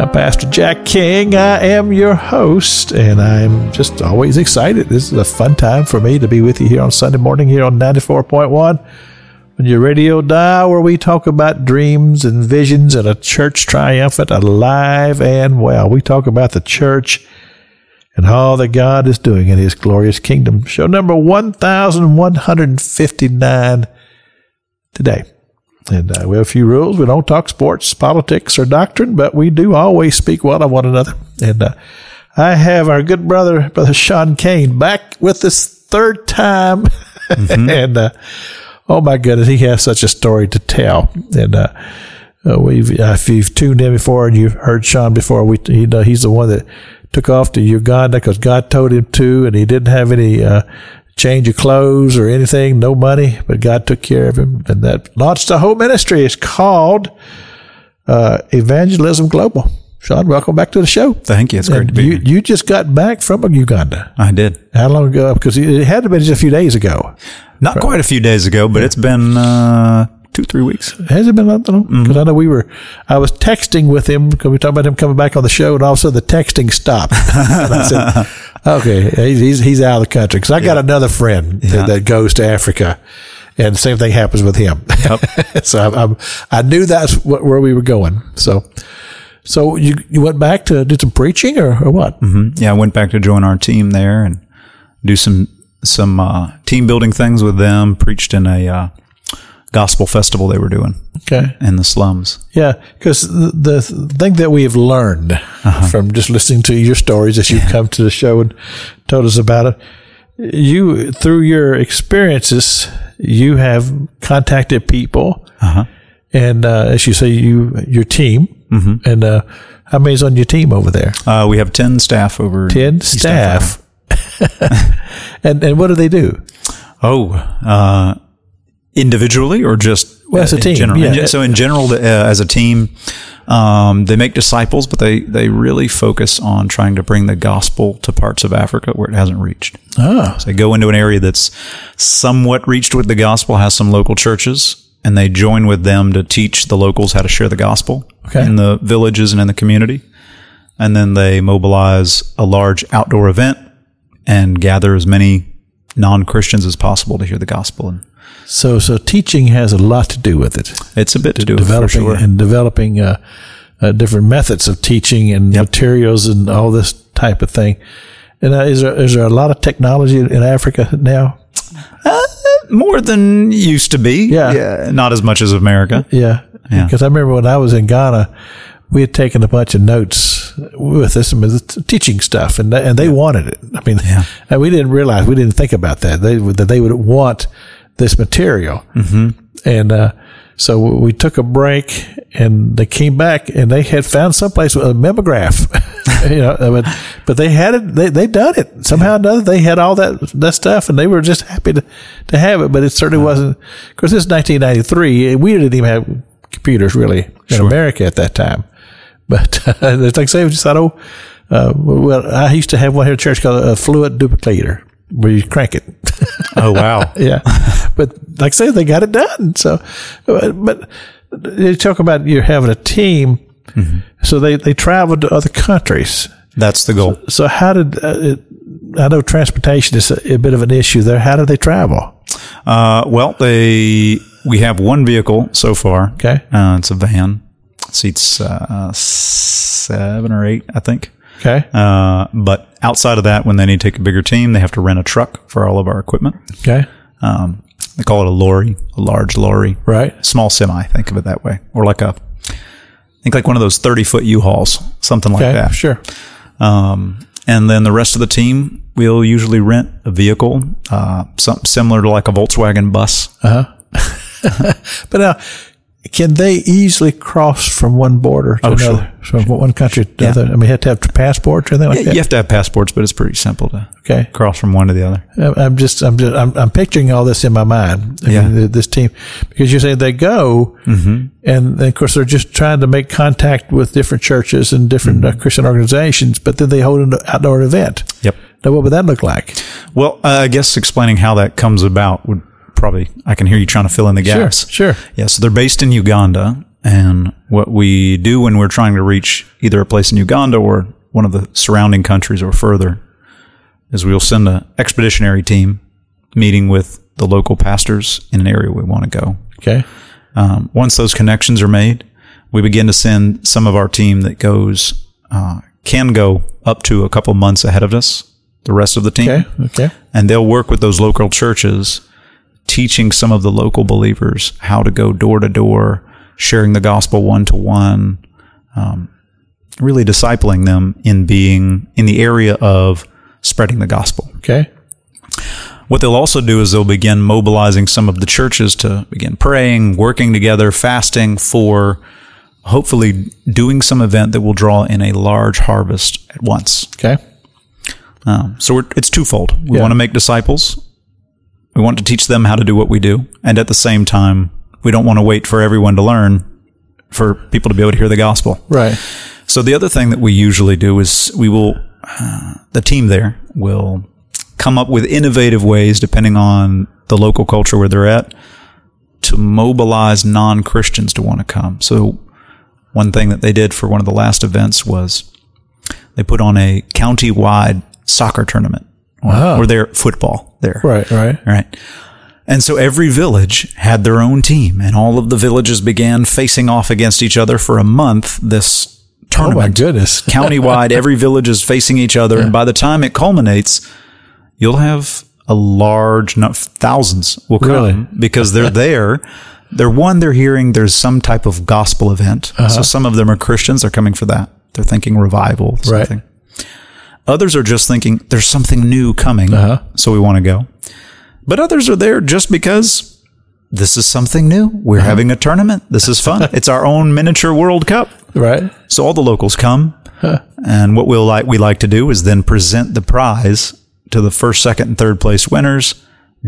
I'm Pastor Jack King. I am your host, and I'm just always excited. This is a fun time for me to be with you here on Sunday morning here on 94.1 on your radio dial, where we talk about dreams and visions and a church triumphant, alive and well. We talk about the church and all that God is doing in His glorious kingdom. Show number 1159 today. And uh, we have a few rules. We don't talk sports, politics, or doctrine, but we do always speak well of one another. And uh, I have our good brother, Brother Sean Cain, back with this third time. and uh, oh my goodness, he has such a story to tell. And uh, uh, we've uh, if you've tuned in before and you've heard Sean before, we he, uh, he's the one that took off to Uganda because God told him to, and he didn't have any uh, change of clothes or anything, no money, but God took care of him, and that launched a whole ministry. It's called uh, Evangelism Global. Sean, welcome back to the show. Thank you. It's great And to be you, here. you just got back from Uganda. I did. How long ago? Because it had to be just a few days ago. Not quite a few days ago, but it's been uh, two, three weeks. Has it been that long? Mm-hmm. Because I know we were, I was texting with him because we talked about him coming back on the show, and all of a sudden the texting stopped. and I said, okay, he's, he's, he's out of the country. Because I got another friend Yeah. that, that goes to Africa, and the same thing happens with him. so I, I'm, I knew that's what, where we were going. So, so you, you went back to do some preaching or, or what? Yeah, I went back to join our team there and do some some uh, team building things with them. Preached in a uh, gospel festival they were doing Okay. in the slums. Yeah, because the, the thing that we have learned from just listening to your stories as you've come to the show and told us about it, you through your experiences, you have contacted people, and uh, as you say, you your team, and uh, how many's on your team over there? Uh, we have ten staff over Ten staff, and and what do they do? Oh, uh, individually or just Well, as a team, General? Yeah. so in general, the- uh, as a team, um, they make disciples, but they they really focus on trying to bring the gospel to parts of Africa where it hasn't reached. Ah, So they go into an area that's somewhat reached with the gospel, has some local churches, and they join with them to teach the locals how to share the gospel Okay. in the villages and in the community. And then they mobilize a large outdoor event and gather as many non Christians as possible to hear the gospel. And so so teaching has a lot to do with it. it's a bit to do with developing sure. and developing uh, uh, different methods of teaching and materials and all this type of thing. And uh, is there is there a lot of technology in Africa now? More than used to be. Yeah. Not as much as America. Yeah, Yeah. because I remember when I was in Ghana, we had taken a bunch of notes with this with teaching stuff, and they, and they wanted it. I mean, and we didn't realize we didn't think about that they that they would want this material, mm-hmm. and uh, so we took a break, and they came back, and they had found someplace with a mimeograph, you know, but but they had it, they they done it somehow or another. They had all that that stuff, and they were just happy to to have it, but it certainly wasn't. Of course, this is 1993. We didn't even have computers really in America at that time. But uh, it's like say, we just thought, oh, uh, well, I used to have one here at church called a fluid duplicator where you crank it. Oh, wow. yeah. But like I say, they got it done. So, but you talk about you having a team. So they, they traveled to other countries. That's the goal. So how did, uh, it, I know transportation is a, a bit of an issue there. How did they travel? Uh, well, they we have one vehicle so far. Okay. uh, it's a van, seats uh, seven or eight, I think. Okay. Uh, but outside of that, when they need to take a bigger team, they have to rent a truck for all of our equipment. Okay. Um, they call it a lorry, a large lorry, Right. small semi. Think of it that way, or like a, think like one of those thirty foot U-Hauls, something like Okay. that. Sure. Um, and then the rest of the team, we'll usually rent a vehicle, uh, something similar to like a Volkswagen bus. But now, can they easily cross from one border to Oh, sure. another, from one country to Yeah. another? I mean, you have to have passports or anything like Yeah, that. you have to have passports, but it's pretty simple to Okay. cross from one to the other. I'm- just, I'm just, I'm, I'm picturing all this in my mind. I Yeah. mean, this team, because you're saying they go, Mm-hmm. and, then of course they're just trying to make contact with different churches and different Mm-hmm. uh, Christian organizations, but then they hold an outdoor event. Yep. Now, what would that look like? Well, uh, I guess explaining how that comes about would probably, I can hear you trying to fill in the gaps. Sure, sure. Yeah, so they're based in Uganda. And what we do when we're trying to reach either a place in Uganda or one of the surrounding countries or further is we'll send an expeditionary team meeting with the local pastors in an area we want to go. Okay. Um, once those connections are made, we begin to send some of our team that goes, uh, can go up to a couple months ahead of us, the rest of the team Okay. Okay. and they'll work with those local churches, teaching some of the local believers how to go door to door, sharing the gospel one to one, um, really discipling them in being in the area of spreading the gospel. Okay. What they'll also do is they'll begin mobilizing some of the churches to begin praying, working together, fasting for hopefully doing some event that will draw in a large harvest at once. Okay. Um, so we're, it's twofold. We Yeah. want to make disciples. We want to teach them how to do what we do. And at the same time, we don't want to wait for everyone to learn for people to be able to hear the gospel. Right. So the other thing that we usually do is we will, uh, the team there will come up with innovative ways, depending on the local culture where they're at, to mobilize non Christians to want to come. So one thing that they did for one of the last events was they put on a county-wide soccer tournament or, or their football there. Right. Right. Right. And so every village had their own team, and all of the villages began facing off against each other for a month. This Oh my tournament, goodness. countywide, every village is facing each other, and by the time it culminates, you'll have a large no, thousands will come Really? because they're there. They're one, they're hearing there's some type of gospel event. Uh-huh. So some of them are Christians. They're coming for that. They're thinking revival, Right. Others are just thinking there's something new coming, Uh-huh. so we want to go. But others are there just because this is something new. We're Uh-huh. having a tournament. This is fun. it's our own miniature World Cup. Right. So all the locals come, and what we'll like we like to do is then present the prize to the first, second, and third place winners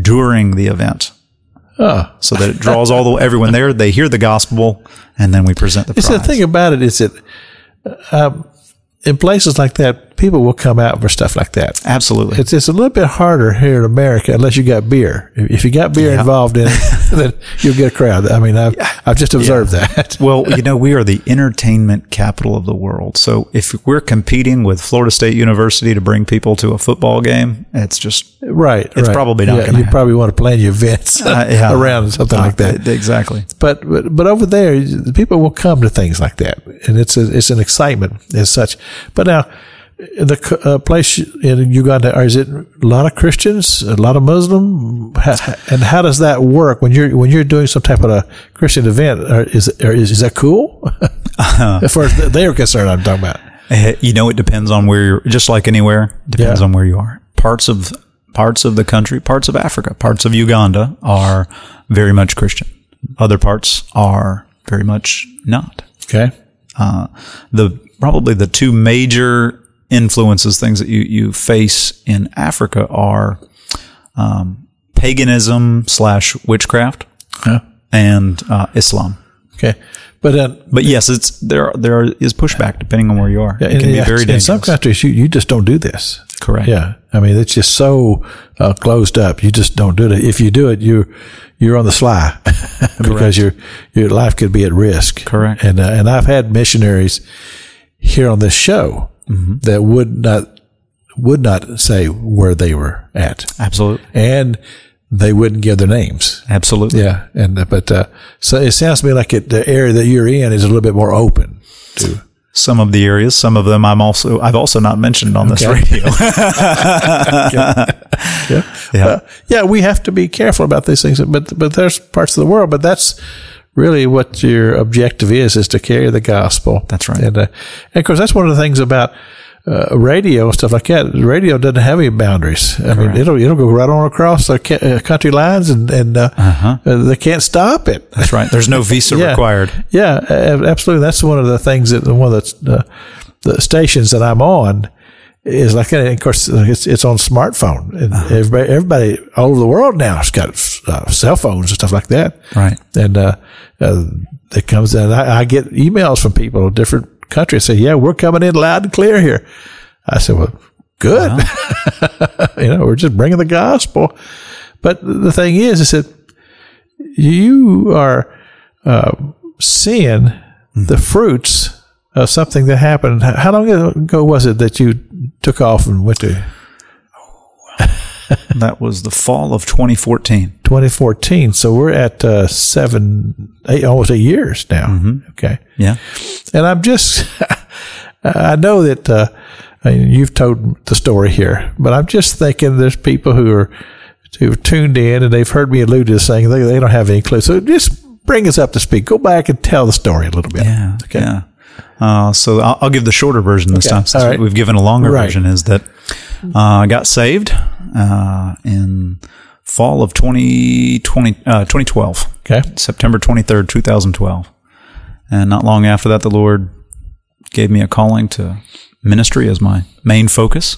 during the event. Oh. So that it draws all the everyone there. They hear the gospel, and then we present the See, prize. the thing about it is that um, in places like that, people will come out for stuff like that. Absolutely. It's it's a little bit harder here in America unless you got beer. If if you got beer involved in it, then you'll get a crowd. I mean, I've I've just observed that. Well, you know, we are the entertainment capital of the world. So if we're competing with Florida State University to bring people to a football game, it's just Right. It's right. probably not Yeah, You happen. probably want to plan your events Uh, yeah. around something like that. Uh, exactly. But, but but over there, people will come to things like that, and it's a, it's an excitement as such. But now, the uh, place in Uganda, is it a lot of Christians, a lot of Muslim, and how does that work when you're when you're doing some type of a Christian event? Or is or is, is that cool? as far as they're concerned, I'm talking about. Uh, You know, it depends on where you're. Just like anywhere, depends Yeah. on where you are. Parts of parts of the country, parts of Africa, parts of Uganda are very much Christian. Other parts are very much not. Okay, Uh, the probably the two major influences, things that you you face in Africa are um, paganism slash witchcraft Yeah. and uh, Islam. okay, but then. But yes, it's there. There is pushback depending on where you are. it in, can be yeah, very in some countries, you, you just don't do this. Correct. Yeah, I mean it's just so uh, closed up. You just don't do it. If you do it, you you're on the sly because your your life could be at risk. Correct. And uh, and I've had missionaries here on this show Mm-hmm. that would not would not say where they were at, Absolutely. and they wouldn't give their names. Absolutely. Yeah, and but uh, so it sounds to me like it, the area that you're in is a little bit more open. To Some of the areas, some of them I'm also I've also not mentioned on this Okay. radio. yeah. Yeah. Uh, yeah, we have to be careful about these things. But but there's parts of the world, but that's really what your objective is: is to carry the gospel. That's right. And, uh, and of course, that's one of the things about uh, radio and stuff like that. Radio doesn't have any boundaries. I mean, it'll it'll go right on across the ca- uh, country lines, and and uh, uh they can't stop it. That's right. There's no visa Yeah. required. Yeah, absolutely. That's one of the things that one of the uh, the stations that I'm on is like, and of course, it's it's on smartphone, and everybody everybody all over the world now has got uh, cell phones and stuff like that. Right. And uh, uh, it comes in. I, I get emails from people in different countries say, "Yeah, we're coming in loud and clear here." I said, "Well, good. you know, we're just bringing the gospel." But the thing is, is that you are uh, seeing the fruits of something that happened. How long ago was it that you took off and went to That was the fall of 2014. 2014? So we're at uh, seven, eight, almost eight years now. Okay. Yeah. And I'm just, I know that uh, I mean, you've told the story here, but I'm just thinking there's people who are who have tuned in and they've heard me allude to this thing. They, they don't have any clue. So just bring us up to speed. Go back and tell the story a little bit. Yeah. Okay. Yeah. Uh, so I'll, I'll give the shorter version this Okay. time since right. we've given a longer Right. version is that uh, I got saved uh, in fall of 2020, uh, 2012. Okay. September 23rd, 2012. And not long after that, the Lord gave me a calling to ministry as my main focus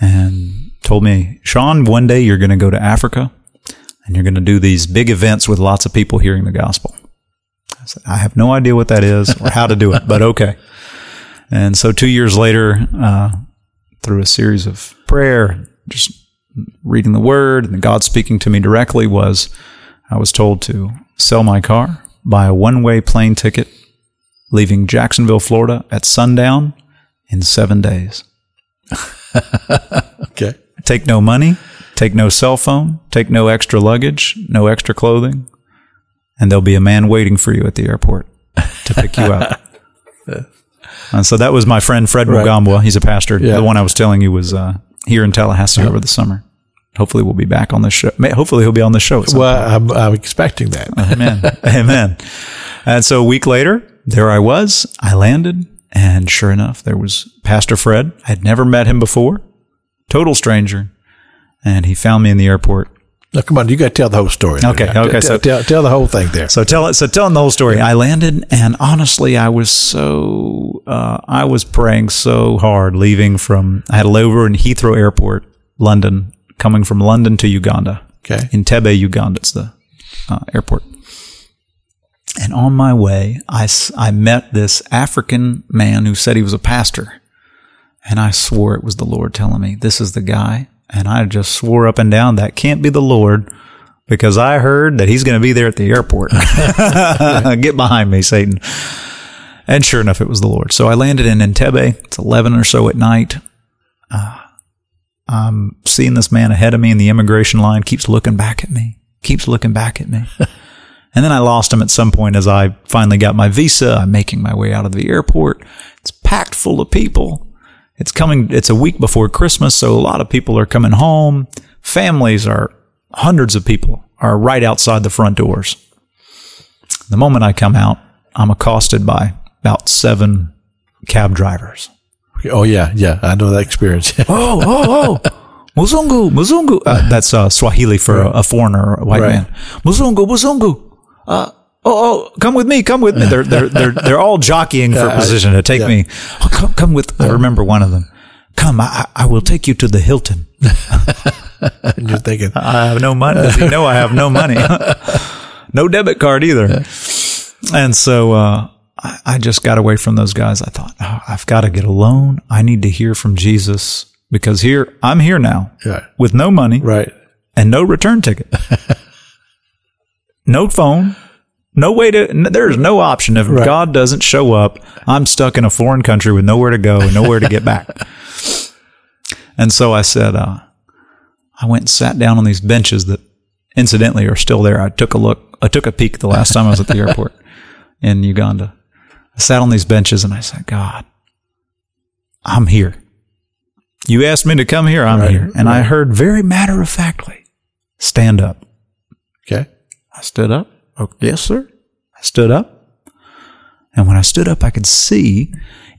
and told me, Sean, one day you're going to go to Africa and you're going to do these big events with lots of people hearing the gospel. I said, I have no idea what that is or how to do it, but okay. And so two years later, uh, through a series of prayer, just reading the word and God speaking to me directly was I was told to sell my car, buy a one way plane ticket, leaving Jacksonville, Florida at sundown in seven days. Okay. Take no money, take no cell phone, take no extra luggage, no extra clothing, and there'll be a man waiting for you at the airport to pick you up. And so that was my friend Fred Right. Mugambwa. He's a pastor. Yeah. The one I was telling you was uh, here in Tallahassee over the summer. Hopefully, we'll be back on the show. Hopefully, he'll be on the show. Well, I'm, I'm expecting that. Amen. Amen. And so a week later, there I was. I landed, and sure enough, there was Pastor Fred. I'd never met him before, total stranger, and he found me in the airport. Now, come on, you got to tell the whole story. Okay, Now, okay, Tell, so- tell, tell the whole thing there. So tell it. So telling the whole story, I landed, and honestly, I was so uh, I was praying so hard leaving from. I had a layover in Heathrow Airport, London, coming from London to Uganda. Okay. Entebbe, Uganda. It's the uh, airport. And on my way, I I met this African man who said he was a pastor. And I swore it was the Lord telling me, this is the guy. And I just swore up and down, that can't be the Lord because I heard that he's going to be there at the airport. Get behind me, Satan. And sure enough, it was the Lord. So I landed in Entebbe. It's 11 or so at night. Uh, I'm seeing this man ahead of me in the immigration line, keeps looking back at me, keeps looking back at me. and then I lost him at some point as I finally got my visa. I'm making my way out of the airport. It's packed full of people. It's coming, it's a week before Christmas, so a lot of people are coming home. Families are, hundreds of people are right outside the front doors. The moment I come out, I'm accosted by about seven cab drivers. Oh, yeah, yeah. I know that experience. oh, oh, oh, Muzungu, Muzungu. Uh, that's uh, Swahili for a, a foreigner, a white Right. man. Muzungu, Muzungu. Uh, oh, oh, come with me, come with me. They're they're they're they're all jockeying for position to take yeah. me. Oh, come, come with. I remember one of them. Come, I, I will take you to the Hilton. and you're thinking, I have no money. Does he know I have no money? no debit card either. And so uh, I, I just got away from those guys. I thought, oh, I've got to get a loan. I need to hear from Jesus because here I'm here now Yeah. with no money right. and no return ticket, no phone. No way to, n- there's no option. If Right. God doesn't show up, I'm stuck in a foreign country with nowhere to go and nowhere to get back. and so I said, uh, I went and sat down on these benches that incidentally are still there. I took a look, I took a peek the last time I was at the airport in Uganda. I sat on these benches and I said, God, I'm here. You asked me to come here, I'm Right, here. And I heard very matter of factly, stand up. Okay. I stood up. Oh, yes, sir. I stood up. And when I stood up, I could see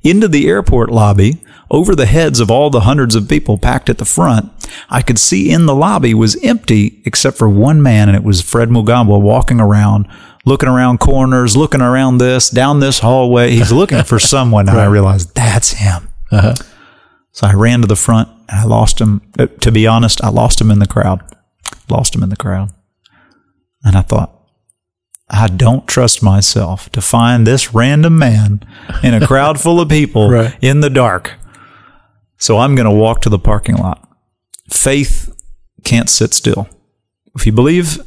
into the airport lobby over the heads of all the hundreds of people packed at the front. I could see in the lobby was empty except for one man, and it was Fred Mugamba walking around, looking around corners, looking around this, down this hallway. He's looking for someone, and I realized that's him. So I ran to the front and I lost him. Uh, To be honest, I lost him in the crowd. Lost him in the crowd. And I thought, I don't trust myself to find this random man in a crowd full of people Right. in the dark. So I'm going to walk to the parking lot. Faith can't sit still. If you believe,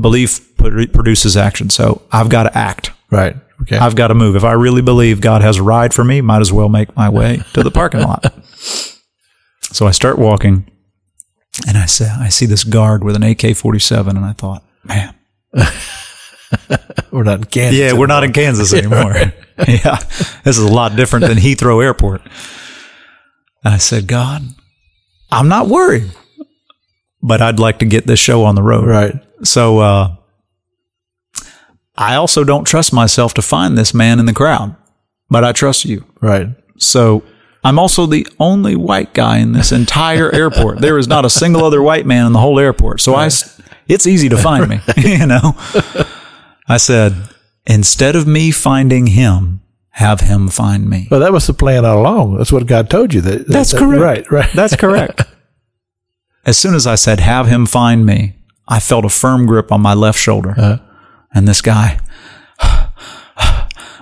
belief produces action. So I've got to act. Right. Okay. I've got to move. If I really believe God has a ride for me, might as well make my way to the parking lot. So I start walking and I say, I see this guard with an AK 47 and I thought, man, we're not in Kansas. yeah, we're not in Kansas anymore. yeah, this is a lot different than Heathrow Airport. And I said, God, I'm not worried, but I'd like to get this show on the road. Right. So, uh, I also don't trust myself to find this man in the crowd, but I trust you. Right. So I'm also the only white guy in this entire airport. There is not a single other white man in the whole airport. So I, s- it's easy to find me, you know. I said, instead of me finding him, have him find me. Well, that was the plan all along. That's what God told you. That, That's that- correct. Right. Right. That's correct. As soon as I said, have him find me, I felt a firm grip on my left shoulder. Uh-huh. And this guy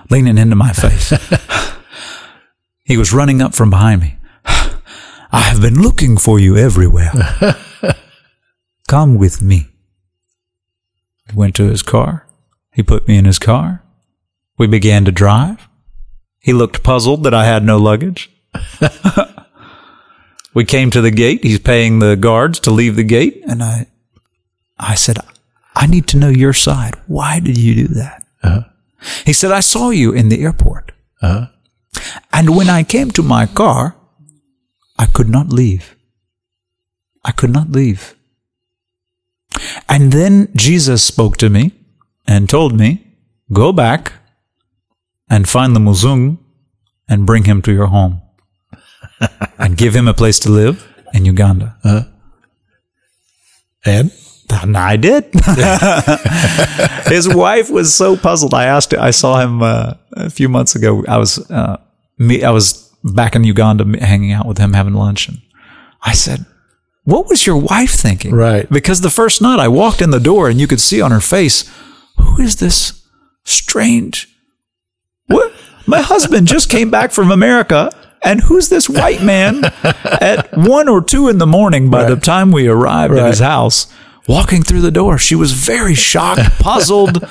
leaning into my face. he was running up from behind me. I have been looking for you everywhere. Come with me. He went to his car. He put me in his car. We began to drive. He looked puzzled that I had no luggage. we came to the gate. He's paying the guards to leave the gate. And I, I said, I need to know your side. Why did you do that? Uh-huh. He said, I saw you in the airport. Uh-huh. And when I came to my car, I could not leave. I could not leave. And then Jesus spoke to me and told me, go back and find the Muzung and bring him to your home and give him a place to live in Uganda. And And I did. His wife was so puzzled. I asked. I saw him uh, a few months ago. I was uh, me. I was back in Uganda, hanging out with him, having lunch, and I said, "What was your wife thinking?" Right. Because the first night I walked in the door, and you could see on her face, "Who is this strange? What? My husband just came back from America." And who's this white man at one or two in the morning by the time we arrived at his house, walking through the door? She was very shocked, puzzled,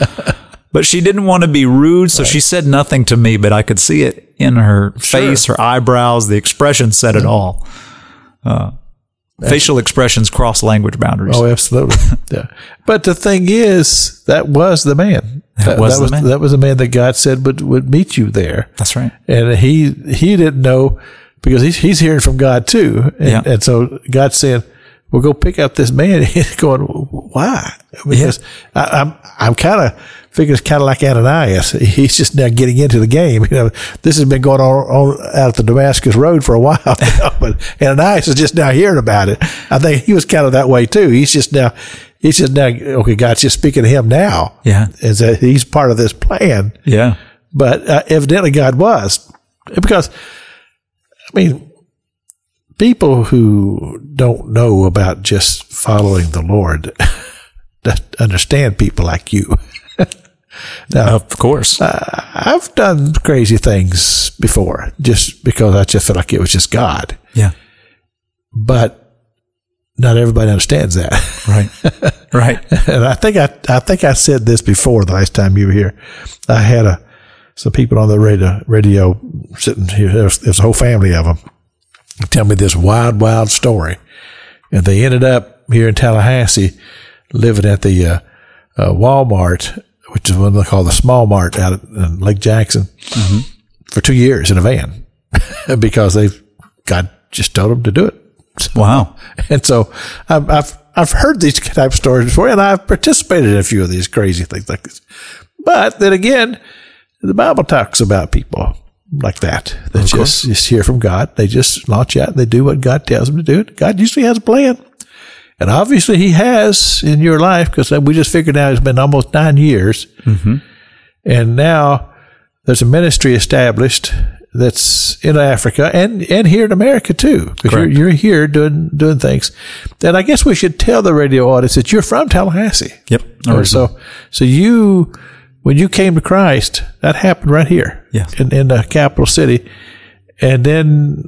but she didn't want to be rude, so she said nothing to me, but I could see it in her face, her eyebrows, the expression said it all. Uh, facial expressions cross language boundaries. oh, absolutely. yeah. But the thing is, that was the man. That was the was man. that was the man that God said would would meet you there. That's right. and he he didn't know because he's he's hearing from God too, and, Yeah. and so God said, "Well, go pick up this man." He's going, "Why?" Because I, I'm I'm kind of figuring it's kind of like Ananias. He's just now getting into the game. You know, this has been going on, on out at the Damascus Road for a while, know, but Ananias is just now hearing about it. I think he was kind of that way too. He's just now. He's just now okay. God's just speaking to him now. Yeah. is that he's part of this plan Yeah. but uh, evidently God was because I mean people who don't know about just following the Lord understand people like you. now, Of course. I've done crazy things before just because I just felt like it was just God, yeah. but not everybody understands that. Right. right. and I think I, I think I said this before the last time you were here. I had a some people on the radio radio sitting here. There's, there's a whole family of them. Tell me this wild, wild story, and they ended up here in Tallahassee, living at the uh, uh, Walmart, which is what they call the Small Mart out at in Lake Jackson, for two years in a van because they've God just told them to do it. Wow. And so I've, I've, I've heard these type of stories before and I've participated in a few of these crazy things like this. But then again, the Bible talks about people like that. That just, just hear from God. They just launch out and they do what God tells them to do. God usually has a plan. And obviously he has in your life because we just figured out it's been almost nine years. And now there's a ministry established that's in Africa and, and here in America too. Because you're, you're here doing, doing things. And I guess we should tell the radio audience that you're from Tallahassee. Yep. Or so, so you, when you came to Christ, that happened right here, Yes. in, in the capital city, and then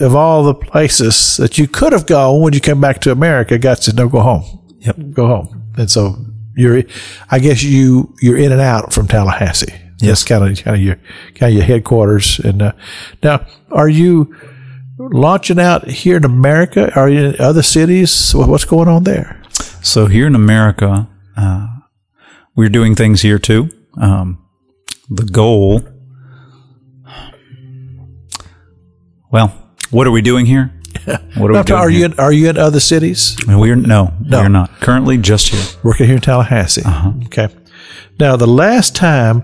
of all the places that you could have gone when you came back to America, God said, "No, go home, Yep. go home." And so you're, I guess you you're in and out from Tallahassee. That's kind of kind of your kind of your headquarters. And uh, now, are you launching out here in America? Are you in other cities? What's going on there? So here in America, uh, we're doing things here too. Um, the goal. Well, what are we doing here? What are we doing are you here? in, are you in other cities? We're no, we're not currently just here. working here in Tallahassee. Uh-huh. Okay. Now, the last time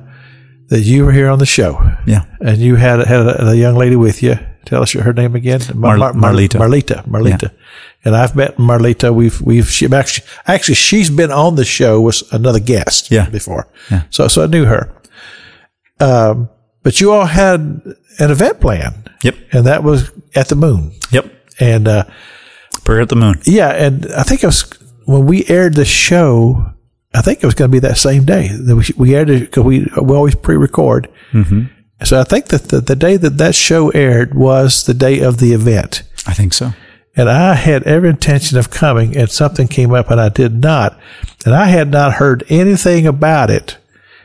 that you were here on the show, Yeah, and you had had a, a young lady with you. Tell us her name again. Mar- Mar- Marlita. Marlita. Marlita. And I've met Marlita. We've we've she actually actually she's been on the show with another guest Yeah. before. Yeah. So so I knew her. Um, but you all had an event plan. Yep. And that was at the moon. yep. And uh, Prayer at the moon. yeah, and I think it was when we aired the show. I think it was going to be that same day that we, we aired it because we we always pre-record. Mm-hmm. So I think that the, the day that that show aired was the day of the event, I think so. and I had every intention of coming, and something came up, and I did not, and I had not heard anything about it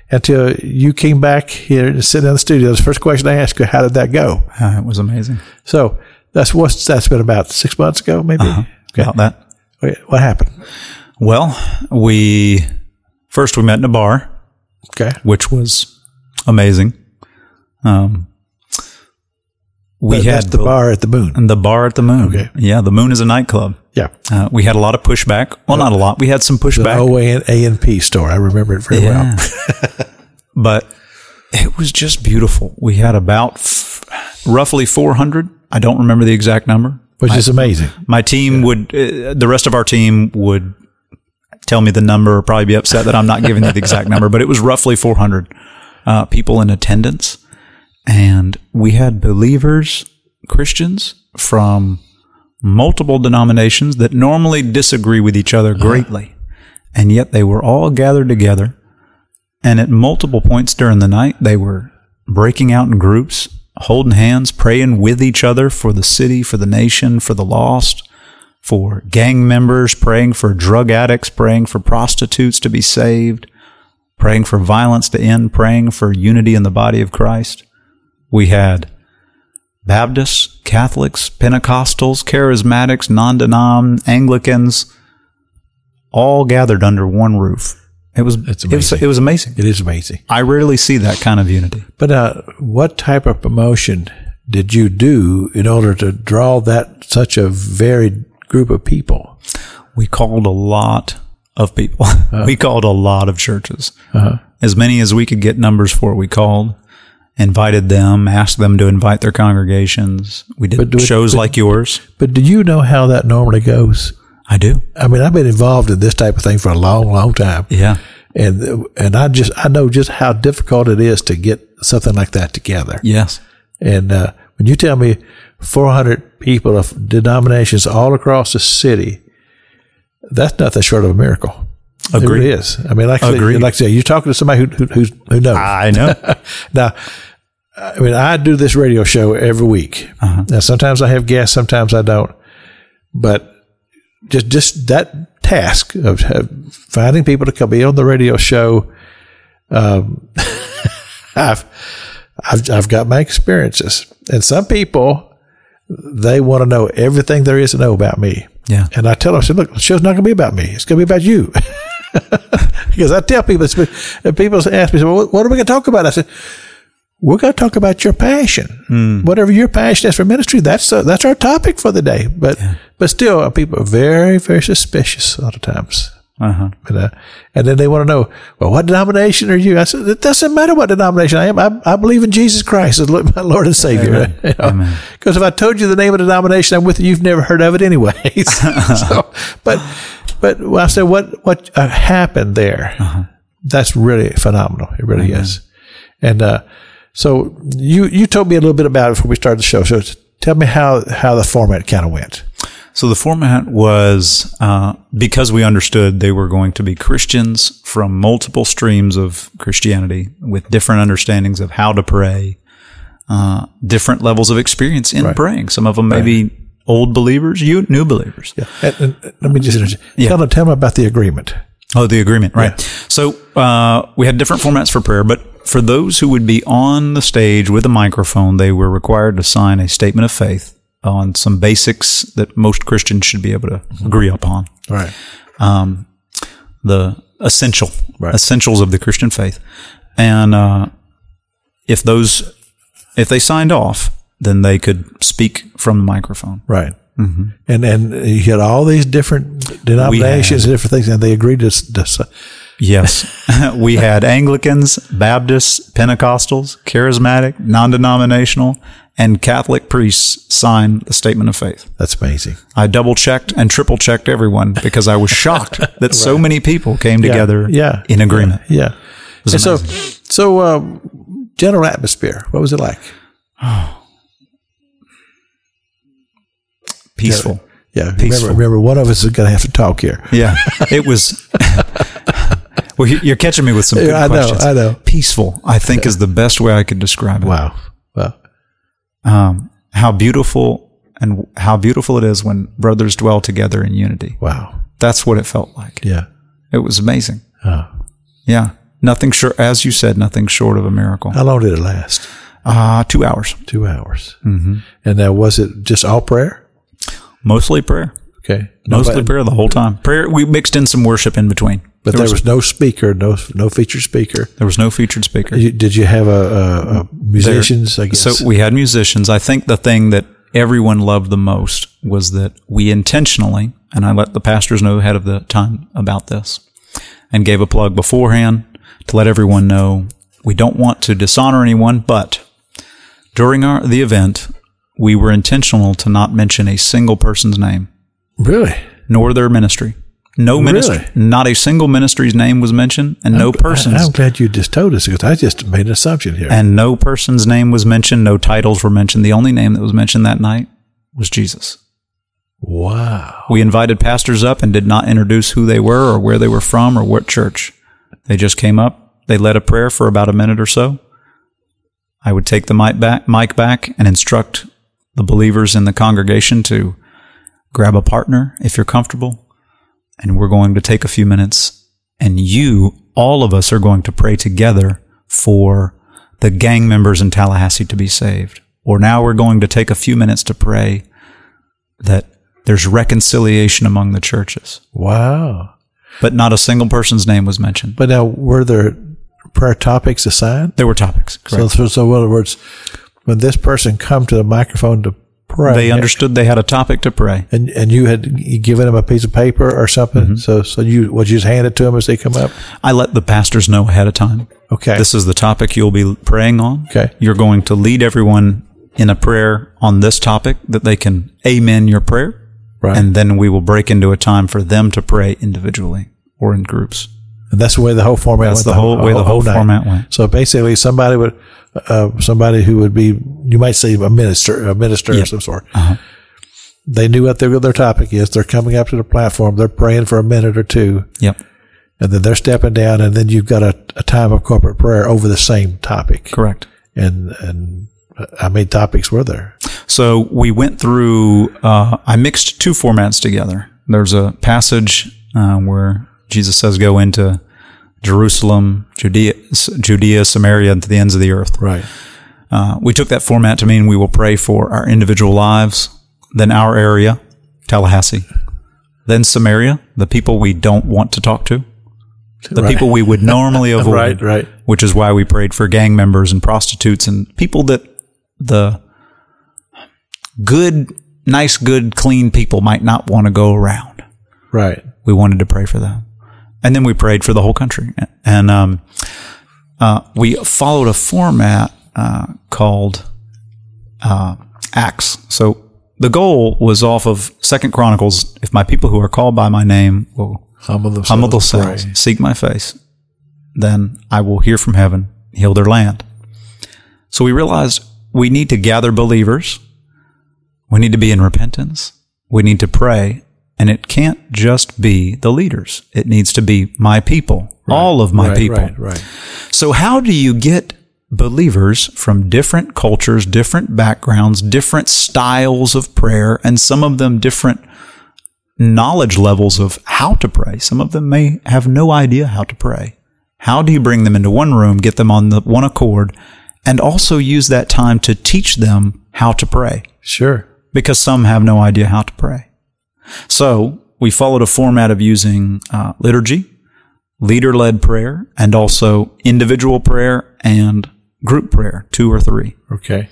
until you came back here to sit in the studio. The first question I asked you, how did that go? Uh, it was amazing. So that's what's that's been about six months ago, maybe. Okay. About that. Okay, What happened? Well, we first we met in a bar, Okay. which was amazing. Um, we That- had the bar at the moon. and the bar at the moon. Okay. Yeah, the moon is a nightclub. Yeah. Uh, we had a lot of pushback. Well, not a lot. We had some pushback, OA A and P store. I remember it very well. but it was just beautiful. We had about f- roughly 400. I don't remember the exact number. Which is amazing. My team would, uh, the rest of our team would tell me the number, or probably be upset that I'm not giving you the exact number, but it was roughly 400 uh, people in attendance. And we had believers, Christians from multiple denominations that normally disagree with each other uh-huh. greatly. And yet they were all gathered together. And at multiple points during the night, they were breaking out in groups, holding hands, praying with each other for the city, for the nation, for the lost, for gang members, praying for drug addicts, praying for prostitutes to be saved, praying for violence to end, praying for unity in the body of Christ. We had Baptists, Catholics, Pentecostals, Charismatics, non denom, Anglicans, all gathered under one roof. It was, it was, amazing. it was amazing. It is amazing. I rarely see that kind of unity. But uh, what type of promotion did you do in order to draw that such a varied group of people? We called a lot of people. we called a lot of churches. As many as we could get numbers for, we called, invited them, asked them to invite their congregations. We did But do it- shows but- like yours. But do you know how that normally goes? I do. I mean, I've been involved in this type of thing for a long, long time. Yeah. And and I just I know just how difficult it is to get something like that together. Yes. And uh, when you tell me 400 people of denominations all across the city, that's nothing short of a miracle. It Agreed. really is. I mean, like, Agreed. like I say, you're talking to somebody who who, who's- who knows. I know. now, I mean, I do this radio show every week. Now, sometimes I have guests, sometimes I don't. But just just that task of, of finding people to come be on the radio show, um, I've, I've I've got my experiences, and some people they want to know everything there is to know about me. Yeah. And I tell them, I said, look, the show's not going to be about me. It's going to be about you. because I tell people, and people ask me, well, what, are we going to talk about? I said, we're going to talk about your passion. Whatever your passion is for ministry, that's uh, that's our topic for the day. But but still, uh, people are very very suspicious a lot of times. Uh-huh. And, uh, and then they want to know, well, what denomination are you? I said, it doesn't matter what denomination I am. I, I believe in Jesus Christ as my Lord and Savior. Because if I told you the name of the denomination I'm with, you've never heard of it anyways. so, but, but I said, what, what uh, happened there? Uh-huh. That's really phenomenal. It really is. And, uh, so you, you told me a little bit about it before we started the show. So tell me how, how the format kind of went. So the format was uh, because we understood they were going to be Christians from multiple streams of Christianity with different understandings of how to pray, uh, different levels of experience in Right. praying. Some of them may be old believers, you new believers. Yeah. And, and let me just interject. Yeah. Tell, them, tell them about the agreement. Oh, the agreement, right. So uh, we had different formats for prayer, but for those who would be on the stage with a microphone, they were required to sign a statement of faith on some basics that most Christians should be able to agree upon. Right. um, the essential Right. essentials of the Christian faith, and uh, if those if they signed off, then they could speak from the microphone. Right. Mm-hmm. And and you had all these different denominations and different things, and they agreed to, to Yes, we had Anglicans, Baptists, Pentecostals, Charismatic, non-denominational, and Catholic priests sign the statement of faith. That's amazing. I double checked and triple checked everyone because I was shocked that so many people came together yeah. in agreement. Yeah. was And so, so um, general atmosphere. What was it like? Peaceful. Yeah. Peaceful. Remember, remember, one of us is going to have to talk here. Yeah, it was. well, you- you're catching me with some good Yeah, I know, questions. I know. Peaceful, I think, is the best way I could describe it. Wow. Wow. Um, how beautiful and how beautiful it is when brothers dwell together in unity. Wow. That's what it felt like. Yeah. It was amazing. Oh. Yeah, nothing short, as you said, nothing short of a miracle. How long did it last? Uh, two hours, Two hours. Mm-hmm. And now, was it just all prayer? Mostly prayer, Okay. mostly prayer the whole time. Prayer. We mixed in some worship in between, But there, was, no speaker, no no featured speaker. there was no featured speaker. You, did you have a, a, a musicians? I guess. So we had musicians. I think the thing that everyone loved the most was that we intentionally, and I let the pastors know ahead of the time about this, and gave a plug beforehand to let everyone know we don't want to dishonor anyone, but during our the event, we were intentional to not mention a single person's name really, nor their ministry. No ministry, Really? not a single ministry's name was mentioned, and no person's I, am glad you just told us because I just made an assumption here. and no person's name was mentioned, no titles were mentioned. The only name that was mentioned that night was Jesus. wow. We invited pastors up and did not introduce who they were or where they were from or what church. They just came up, they led a prayer for about a minute or so. I would take the mic back, mic back and instruct the believers in the congregation to grab a partner if you're comfortable. And we're going to take a few minutes and you, all of us are going to pray together for the gang members in Tallahassee to be saved. Or now we're going to take a few minutes to pray that there's reconciliation among the churches. Wow. But not a single person's name was mentioned. But now, were there prayer topics assigned? There were topics. So, Correct. so, so in other words, when this person come to the microphone to pray, they understood they had a topic to pray. and and you had given them a piece of paper or something. Mm-hmm. So so you would you just hand it to them as they come up? I let the pastors know ahead of time. Okay. This is the topic you'll be praying on. Okay. You're going to lead everyone in a prayer on this topic that they can amen your prayer. Right. And then we will break into a time for them to pray individually or in groups. And that's the way the whole format That's went. the whole way the whole night. format went. So basically, somebody would, uh, somebody who would be, you might say a minister, a minister Yeah. of some sort. Uh-huh. They knew what their their topic is. They're coming up to the platform. They're praying for a minute or two, Yep. and then they're stepping down. And then you've got a, a time of corporate prayer over the same topic. Correct. And and uh, how many topics were there? So we went through, uh, I mixed two formats together. There's a passage uh, where Jesus says, Go into Jerusalem, Judea, Judea, Samaria, and to the ends of the earth. Right. Uh, we took that format to mean we will pray for our individual lives, then our area, Tallahassee, then Samaria, the people we don't want to talk to, the Right. people we would normally avoid, Right, right. which is why we prayed for gang members and prostitutes and people that the good, nice, good, clean people might not want to go around. Right. We wanted to pray for them. And then we prayed for the whole country. And um, uh, we followed a format uh, called uh, Acts. So the goal was off of Second Chronicles. If my people who are called by my name will Humble themselves. humble themselves, seek my face, then I will hear from heaven, heal their land. So we realized we need to gather believers. We need to be in repentance. We need to pray. And it can't just be the leaders. It needs to be my people, all of my right, people. Right, right. So how do you get believers from different cultures, different backgrounds, different styles of prayer, and some of them different knowledge levels of how to pray? Some of them may have no idea how to pray. How do you bring them into one room, get them on the one accord, and also use that time to teach them how to pray? Sure. because some have no idea how to pray. So we followed a format of using uh, liturgy, leader led prayer, and also individual prayer and group prayer, two or three. Okay.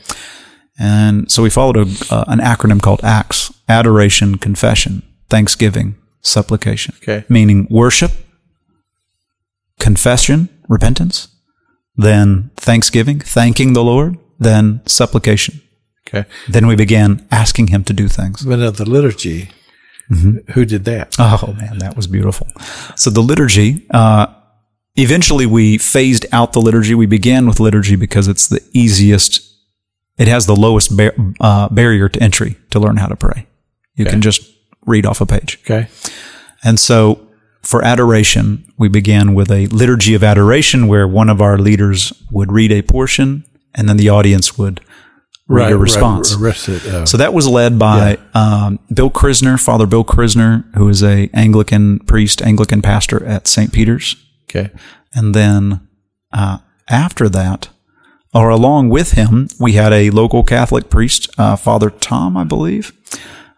And so we followed a, uh, an acronym called ACTS adoration, confession, thanksgiving, supplication. Okay. Meaning worship, confession, repentance, then thanksgiving, thanking the Lord, then supplication. Okay. Then we began asking Him to do things. But of the liturgy, who did that? Oh man, that was beautiful. So the liturgy, uh, eventually we phased out the liturgy. We began with liturgy because it's the easiest. It has the lowest bar- uh, barrier to entry to learn how to pray. You can just read off a page. Okay. And so for adoration, we began with a liturgy of adoration where one of our leaders would read a portion and then the audience would read a response. Right, uh, So that was led by um, Bill Krisner, Father Bill Krisner, who is a Anglican priest, Anglican pastor at St. Peter's. okay. And then uh, after that, or along with him, we had a local Catholic priest, uh, Father Tom, I believe.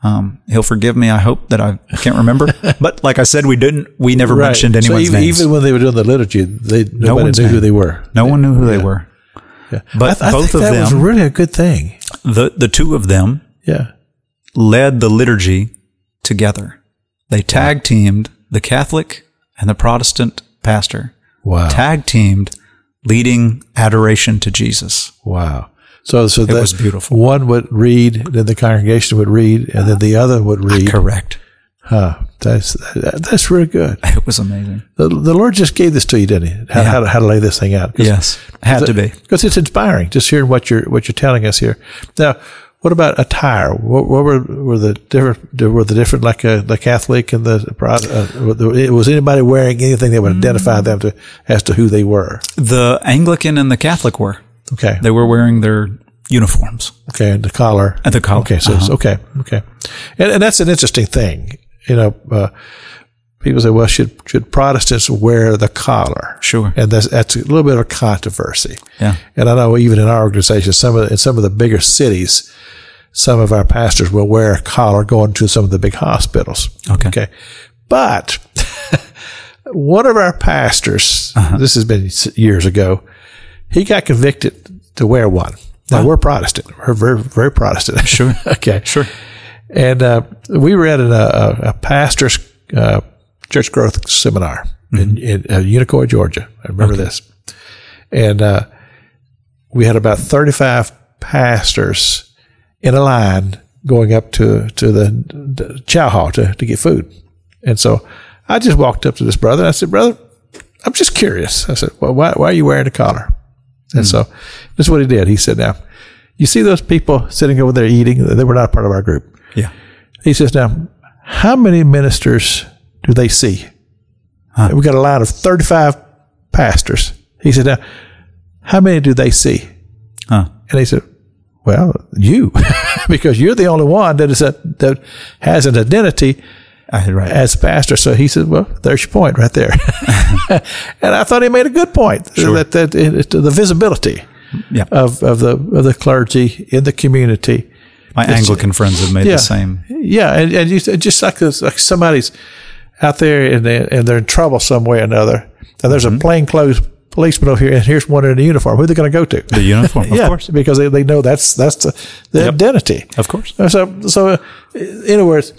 Um, he'll forgive me. I hope that I can't remember. but like I said, we didn't. We never Right. mentioned so anyone's even, names. even when they were doing the liturgy, they nobody one's knew who they were. no one knew who they were. Yeah. But I, I both think of that was them- really a good thing. The the two of them Yeah. led the liturgy together. They tag teamed the Catholic and the Protestant pastor. Wow. Tag teamed leading adoration to Jesus. Wow. So, so that was beautiful. One would read, then the congregation would read, and then the other would read. Correct. Huh. That's that's really good. It was amazing. The, the Lord just gave this to you, didn't He? How, Yeah. how, to, how to lay this thing out. Yes. Had to be. because it's inspiring just hearing what you're what you're telling us here. Now, what about attire? What, what were were the different were the different like uh, the Catholic and the uh, was anybody wearing anything that would identify them to as to who they were? The Anglican and the Catholic were. Okay, They were wearing their uniforms. okay, and the collar And the collar. Okay, so it's, okay, okay, and, and that's an interesting thing. You know, uh, people say, well, should should Protestants wear the collar? Sure. and that's that's a little bit of a controversy. Yeah. And I know even in our organization, some of in some of the bigger cities, some of our pastors will wear a collar going to some of the big hospitals. Okay. Okay. But one of our pastors, Uh-huh. this has been years ago, he got convicted to wear one. Now we're Protestant. We're very, very Protestant. Sure. okay. Sure. And uh, we were at a, a, a pastor's uh, church growth seminar in, in uh, Unicoi, Georgia. I remember this. And uh, we had about 35 pastors in a line going up to, to the, the chow hall to, to get food. And so I just walked up to this brother and I said, Brother, I'm just curious. I said, Well, why, why are you wearing a collar? And so this is what he did. He said, Now, you see those people sitting over there eating? They were not part of our group. Yeah. He says, now, how many ministers do they see? We got a line of 35 pastors. He said, now, how many do they see? Huh. And he said, well, you, because you're the only one that is a, that has an identity right. as pastor. So he said, well, there's your point right there. and I thought he made a good point that, that it, the visibility yeah. of, of the, of the clergy in the community. My Anglican friends have made Yeah. the same. Yeah, and, and you, just like this, like somebody's out there and they, and they're in trouble some way or another, and there's Mm-hmm. a plainclothes policeman over here, and here's one in a uniform. Who are they going to go to? The uniform, of course. because they, they know that's that's the, the Yep. identity. Of course. So so uh, in other words,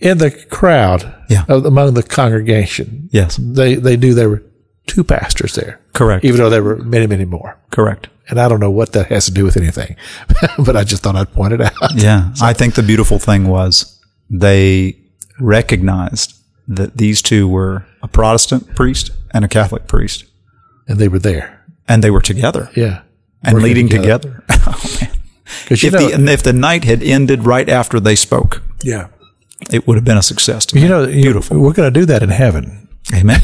in the crowd, Yeah. of, among the congregation, Yes. they they knew there were two pastors there, Correct. even though there were many, many more. Correct. And I don't know what that has to do with anything, but I just thought I'd point it out. Yeah. I think the beautiful thing was they recognized that these two were a Protestant priest and a Catholic priest, And they were there. and they were together Yeah. and Working leading together. oh, man. If, know, the, and if the night had ended right after they spoke, yeah. it would have been a success. To You know, beautiful. we're going to do that in heaven. Amen.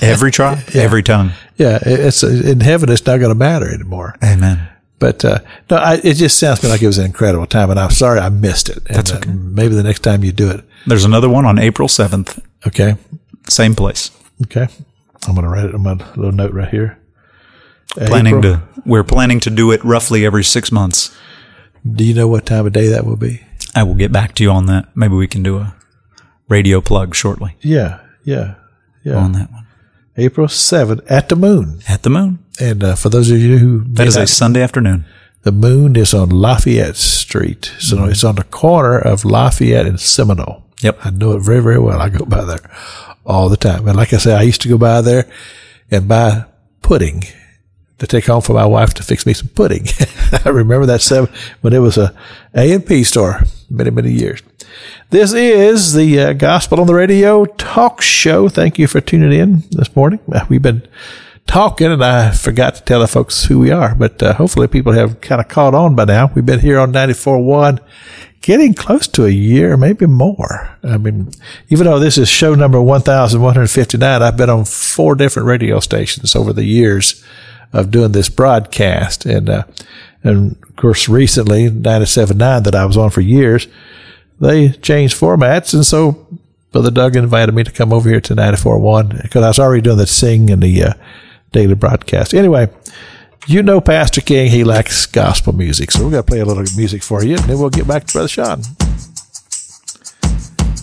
every tribe, every tongue. Yeah, it's in heaven. It's not going to matter anymore. Amen. But uh, no, I, it just sounds to me like it was an incredible time, and I'm sorry I missed it. And, That's uh, okay. maybe the next time you do it. There's another one on April 7th, Okay. same place. Okay. I'm going to write it on my little note right here. Planning April. to, we're planning to do it roughly every six months. Do you know what time of day that will be? I will get back to you on that. Maybe we can do a radio plug shortly Yeah. Yeah. Yeah. on that one. April 7th at the moon. At the moon. And uh, for those of you who That is a Sunday afternoon. the moon is on Lafayette Street. So it's on the corner of Lafayette and Seminole. Yep. I know it very, very well. I go by there all the time. And like I said, I used to go by there and buy pudding to take home for my wife to fix me some pudding. I remember that seven, when it was a A and P store many, many years. This is the uh, Gospel on the Radio talk show. Thank you for tuning in this morning. Uh, We've been talking, and I forgot to tell the folks who we are, but uh, hopefully people have kind of caught on by now. We've been here on 94.1, getting close to a year, maybe more. I mean, even though this is show number 1159, I've been on four different radio stations over the years of doing this broadcast. And, uh, and of course, recently, 97.9 that I was on for years, they changed formats. And so Brother Doug invited me to come over here to 94.1 because I was already doing the sing and the uh, daily broadcast. Anyway, you know Pastor King, he likes gospel music. So we're going to play a little music for you and then we'll get back to Brother Sean.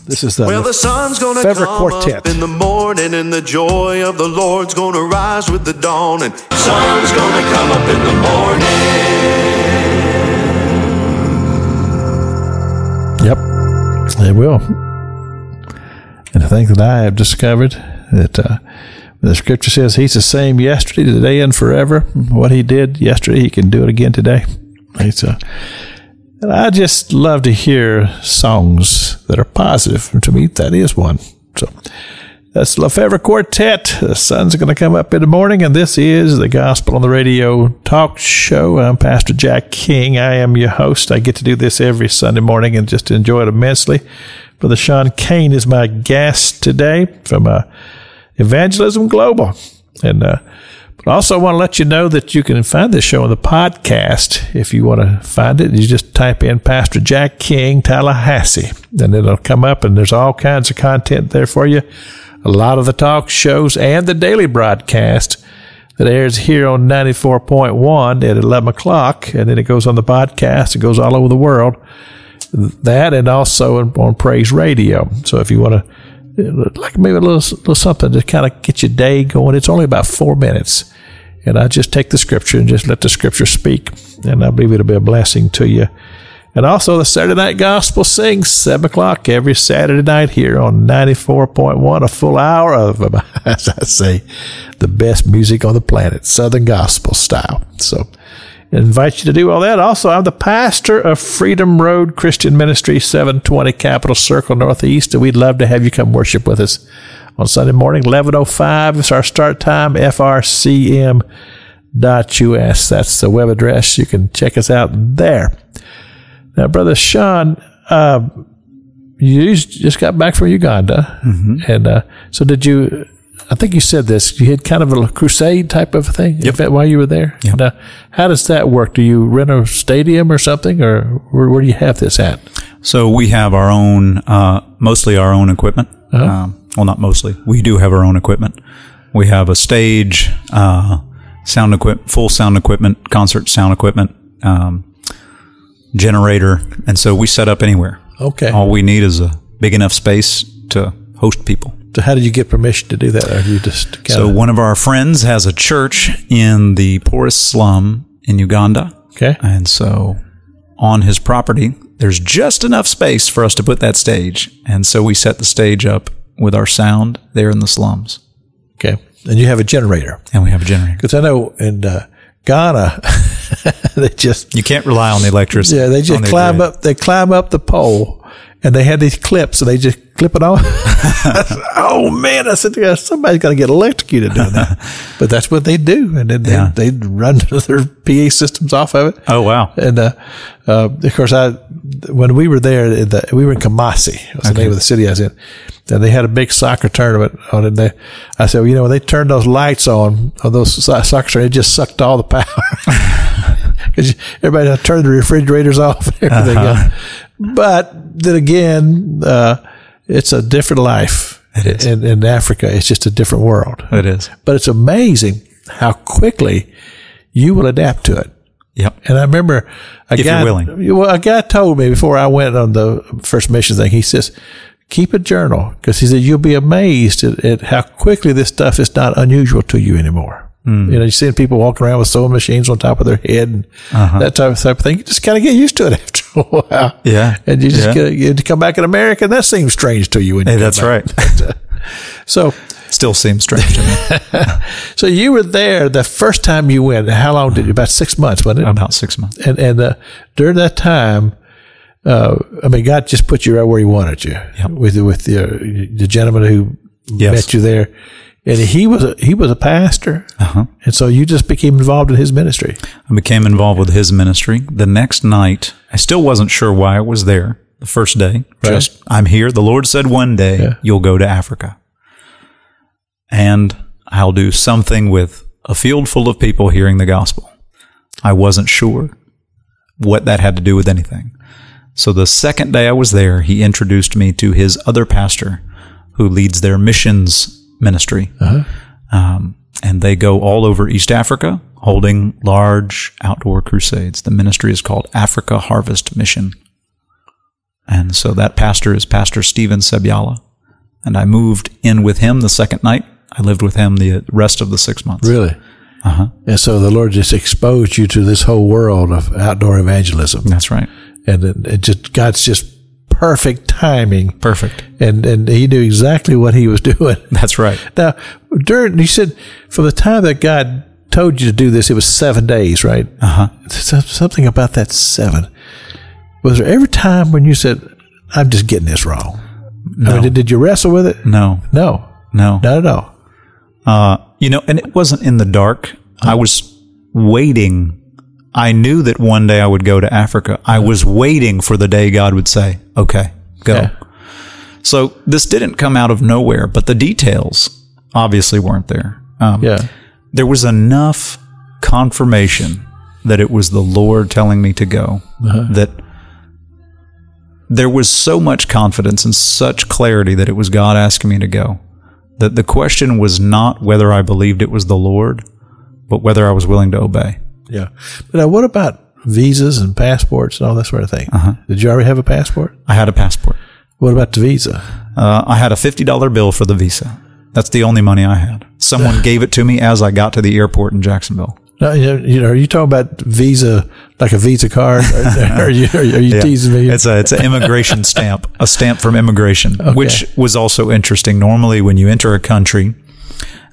This is the, Well, the sun's gonna Fevre come Quartet. up in the morning, and the joy of the Lord's gonna rise with the dawn, and sun's gonna come up in the morning. It will. And the think that I have discovered that uh, the scripture says He's the same yesterday, today, and forever. What He did yesterday, He can do it again today. It's uh, and I just love to hear songs that are positive. And to me, that is one. So that's LeFevre Quartet. The sun's going to come up in the morning, and this is the Gospel on the Radio talk show. I'm Pastor Jack King. I am your host. I get to do this every Sunday morning and just enjoy it immensely. Brother Sean Cain is my guest today from uh, Evangelism Global. And uh, but I also want to let you know that you can find this show on the podcast. If you want to find it, you just type in Pastor Jack King Tallahassee, and it'll come up, and there's all kinds of content there for you. A lot of the talk shows and the daily broadcast that airs here on 94.1 at 11 o'clock, and then it goes on the podcast. It goes all over the world. That and also on, Praise Radio. So if you want to like maybe a little, little something to kind of get your day going. It's only about four minutes. And I just take the scripture and just let the scripture speak. And I believe it'll be a blessing to you. And also the Saturday Night Gospel sings 7 o'clock every Saturday night here on 94.1, a full hour of, as I say, the best music on the planet, Southern Gospel style. So I invite you to do all that. Also, I'm the pastor of Freedom Road Christian Ministry, 720 Capital Circle Northeast, and we'd love to have you come worship with us on Sunday morning, 11.05 is our start time, frcm.us. That's the web address. You can check us out there. Now, Brother Sean, uh, you just got back from Uganda. And uh, so did you, I think you said this, you had kind of a crusade type of thing Yep. while you were there? Yep. And, uh, how does that work? Do you rent a stadium or something, or where, where do you have this at? So we have our own, uh, mostly our own equipment. Um, well, not mostly. We do have our own equipment. We have a stage, uh, sound equipment, full sound equipment, concert sound equipment, um, generator, and so we set up anywhere. Okay. All we need is a big enough space to host people. So how did you get permission to do that? Or you just So one of our friends has a church in the poorest slum in Uganda. okay. And so on his property there's just enough space for us to put that stage. And so we set the stage up with our sound there in the slums. Okay. And you have a generator. And we have a generator. Because I know in uh, Ghana, they just You can't rely on the electricity. yeah they just climb up they climb up the pole, and they had these clips, and they just clip it on. oh man! I said, "Yeah, somebody's got to get electrocuted doing that. but that's what they do, and then Yeah. they they run their PA systems off of it. Oh, wow. And uh, uh, of course, I when we were there, the, we were in Kumasi. Was the name of the city I was in. And they had a big soccer tournament on it. And they, I said, well, you know, when they turned those lights on, on those soccer it just sucked all the power. Because everybody had to turn the refrigerators off and everything Uh-huh. else. But then again, uh, it's a different life. It is. In, in Africa, it's just a different world. It is. But it's amazing how quickly you will adapt to it. Yep. And I remember a If you're guy, willing. Well, a guy told me before I went on the first mission thing. He says, "Keep a journal," because he said you'll be amazed at, at how quickly this stuff is not unusual to you anymore. Hmm. You know, you see people walking around with sewing machines on top of their head and Uh-huh. that type of, type of thing. You just kind of get used to it after a while. Yeah. and you just Yeah. get you come back in America, and that seems strange to you. When Hey, come that's right. So, Still seems strange to me. so you were there the first time you went. How long did you? About six months, wasn't it? About six months. and and uh, during that time, uh, I mean, God just put you right where He wanted you with with the uh, the gentleman who Yes. met you there, and he was a, he was a pastor, Uh-huh. and so you just became involved in his ministry. I became involved with his ministry. The next night, I still wasn't sure why I was there. The first day, just I'm here. The Lord said one day Yeah. you'll go to Africa, and I'll do something with a field full of people hearing the gospel. I wasn't sure what that had to do with anything. So the second day I was there, he introduced me to his other pastor, who leads their missions ministry. Um, and they go all over East Africa holding large outdoor crusades. The ministry is called Africa Harvest Mission. And so that pastor is Pastor Stephen Sebiala. And I moved in with him the second night. I lived with him the rest of the six months. Really, uh-huh. and so the Lord just exposed you to this whole world of outdoor evangelism, That's right. and it, it just God's just perfect timing, Perfect. and and He knew exactly what He was doing. That's right. Now, during he said from the time that God told you to do this, it was seven days, right? Uh huh. Something about that seven. Was there every time when you said, "I'm just getting this wrong"? I mean, did, did you wrestle with it? No, No, no. not at all. Uh, you know, and it wasn't in the dark. I was waiting. I knew that one day I would go to Africa. I was waiting for the day God would say, okay, go. Yeah. So this didn't come out of nowhere, but the details obviously weren't there. Um, Yeah, There was enough confirmation that it was the Lord telling me to go that there was so much confidence and such clarity that it was God asking me to go that the question was not whether I believed it was the Lord, but whether I was willing to obey. Yeah. But now, what about visas and passports and all that sort of thing? Did you already have a passport? I had a passport. What about the visa? Uh, I had a $50 bill for the visa. That's the only money I had. Someone gave it to me as I got to the airport in Jacksonville. No, you know, are you talking about visa, like a visa card? Or, are you, are you, are you Yeah. teasing me? It's a it's an immigration stamp, a stamp from immigration, which was also interesting. Normally, when you enter a country